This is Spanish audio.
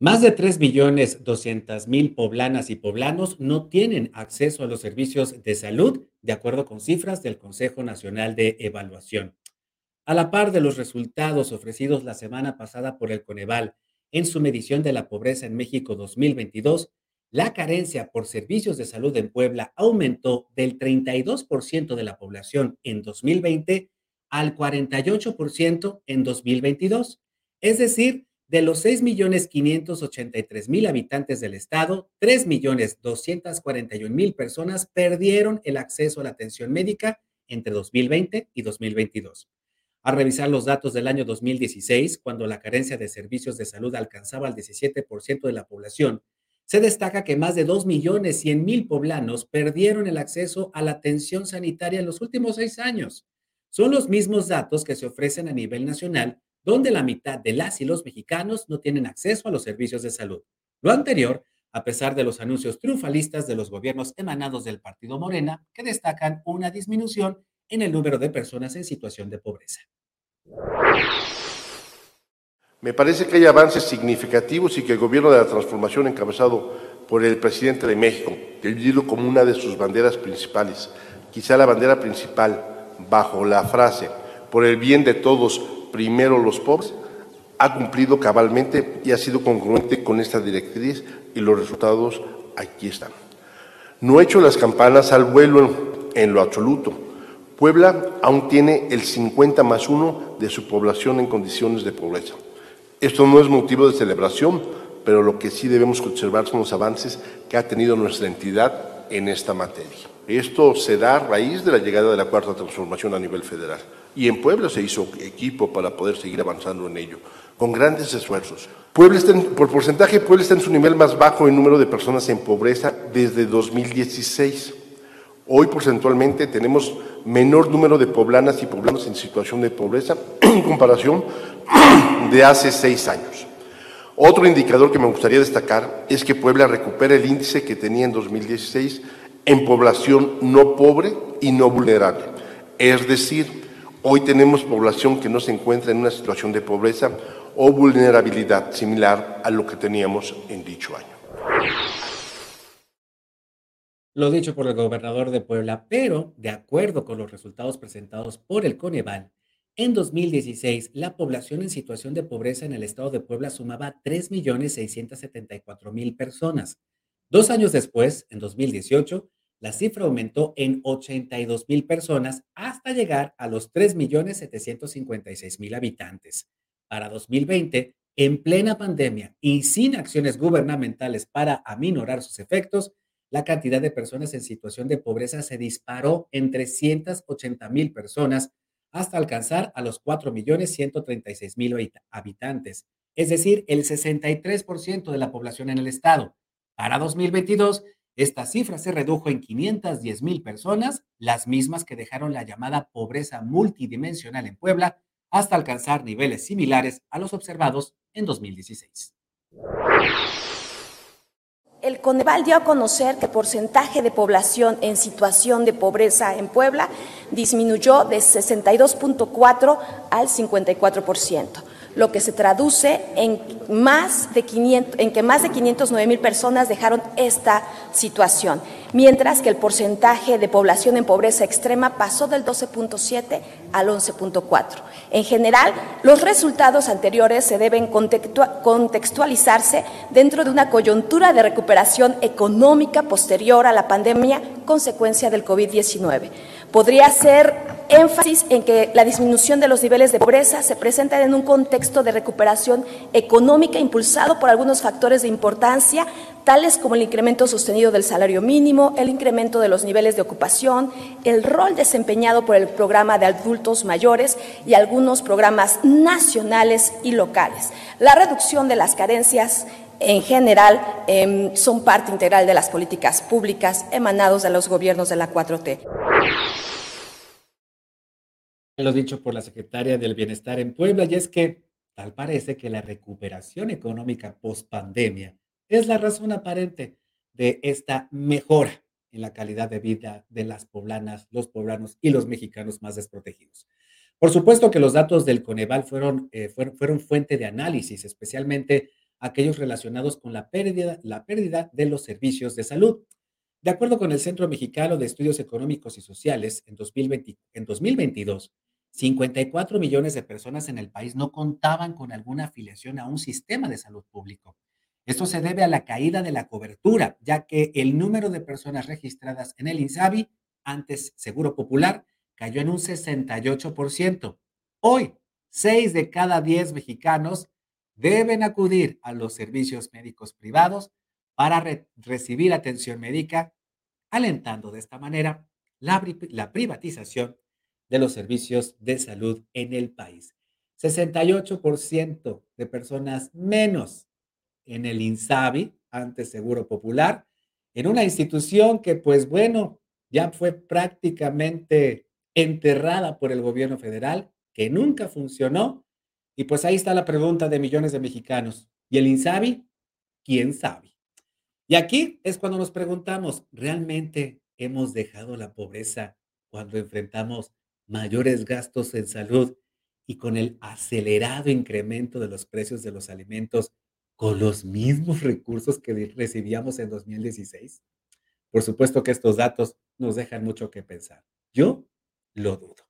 Más de 3.200.000 poblanas y poblanos no tienen acceso a los servicios de salud, de acuerdo con cifras del Consejo Nacional de Evaluación. A la par de los resultados ofrecidos la semana pasada por el Coneval en su medición de la pobreza en México 2022, la carencia por servicios de salud en Puebla aumentó del 32% de la población en 2020 al 48% en 2022. Es decir, de los 6.583.000 habitantes del estado, 3.241.000 personas perdieron el acceso a la atención médica entre 2020 y 2022. Al revisar los datos del año 2016, cuando la carencia de servicios de salud alcanzaba el 17% de la población, se destaca que más de 2.100.000 poblanos perdieron el acceso a la atención sanitaria en los últimos seis años. Son los mismos datos que se ofrecen a nivel nacional donde la mitad de las y los mexicanos no tienen acceso a los servicios de salud. Lo anterior, a pesar de los anuncios triunfalistas de los gobiernos emanados del Partido Morena, que destacan una disminución en el número de personas en situación de pobreza. Me parece que hay avances significativos y que el gobierno de la transformación encabezado por el presidente de México, que vivido como una de sus banderas principales, quizá la bandera principal, bajo la frase, por el bien de todos, primero los pobres, ha cumplido cabalmente y ha sido congruente con esta directriz y los resultados aquí están. No he hecho las campanas al vuelo en, lo absoluto. Puebla aún tiene el 50 más 1 de su población en condiciones de pobreza. Esto no es motivo de celebración, pero lo que sí debemos observar son los avances que ha tenido nuestra entidad en esta materia. Esto se da a raíz de la llegada de la cuarta transformación a nivel federal y en Puebla se hizo equipo para poder seguir avanzando en ello, con grandes esfuerzos. Puebla está por porcentaje, Puebla está en su nivel más bajo en número de personas en pobreza desde 2016. Hoy porcentualmente tenemos menor número de poblanas y poblanos en situación de pobreza en comparación de hace seis años. Otro indicador que me gustaría destacar es que Puebla recupera el índice que tenía en 2016 en población no pobre y no vulnerable. Es decir, Hoy tenemos población que no se encuentra en una situación de pobreza o vulnerabilidad similar a lo que teníamos en dicho año. Lo dicho por el gobernador de Puebla, pero de acuerdo con los resultados presentados por el Coneval, en 2016 la población en situación de pobreza en el estado de Puebla sumaba 3.674.000 personas. Dos años después, en 2018, la cifra aumentó en 82 mil personas hasta llegar a los 3 millones 756 mil habitantes. Para 2020, en plena pandemia y sin acciones gubernamentales para aminorar sus efectos, la cantidad de personas en situación de pobreza se disparó en 380 mil personas hasta alcanzar a los 4 millones 136 mil habitantes, es decir, el 63% de la población en el estado. Para 2022, esta cifra se redujo en 510 mil personas, las mismas que dejaron la llamada pobreza multidimensional en Puebla, hasta alcanzar niveles similares a los observados en 2016. El Coneval dio a conocer que el porcentaje de población en situación de pobreza en Puebla disminuyó de 62.4 al 54% lo que se traduce en, más de 500, en que más de 509 mil personas dejaron esta situación, mientras que el porcentaje de población en pobreza extrema pasó del 12.7 al 11.4. En general, los resultados anteriores se deben contextualizarse dentro de una coyuntura de recuperación económica posterior a la pandemia consecuencia del COVID-19. Podría ser énfasis en que la disminución de los niveles de pobreza se presenta en un contexto de recuperación económica impulsado por algunos factores de importancia, tales como el incremento sostenido del salario mínimo, el incremento de los niveles de ocupación, el rol desempeñado por el programa de adultos mayores y algunos programas nacionales y locales. La reducción de las carencias en general em, son parte integral de las políticas públicas emanados de los gobiernos de la 4T lo dicho por la secretaria del Bienestar en Puebla, y es que tal parece que la recuperación económica post pandemia es la razón aparente de esta mejora en la calidad de vida de las poblanas, los poblanos y los mexicanos más desprotegidos. Por supuesto que los datos del Coneval fueron, eh, fueron, fuente de análisis, especialmente aquellos relacionados con la pérdida, la pérdida de los servicios de salud. De acuerdo con el Centro Mexicano de Estudios Económicos y Sociales, en, 2020, en 2022, 54 millones de personas en el país no contaban con alguna afiliación a un sistema de salud público. Esto se debe a la caída de la cobertura, ya que el número de personas registradas en el INSABI, antes Seguro Popular, cayó en un 68%. Hoy, 6 de cada 10 mexicanos deben acudir a los servicios médicos privados para recibir atención médica, alentando de esta manera la, la privatización de los servicios de salud en el país. 68% de personas menos en el INSABI, antes Seguro Popular, en una institución que, pues bueno, ya fue prácticamente enterrada por el gobierno federal, que nunca funcionó. Y pues ahí está la pregunta de millones de mexicanos. ¿Y el INSABI? ¿Quién sabe? Y aquí es cuando nos preguntamos, ¿realmente hemos dejado la pobreza cuando enfrentamos mayores gastos en salud y con el acelerado incremento de los precios de los alimentos con los mismos recursos que recibíamos en 2016? Por supuesto que estos datos nos dejan mucho que pensar. Yo lo dudo.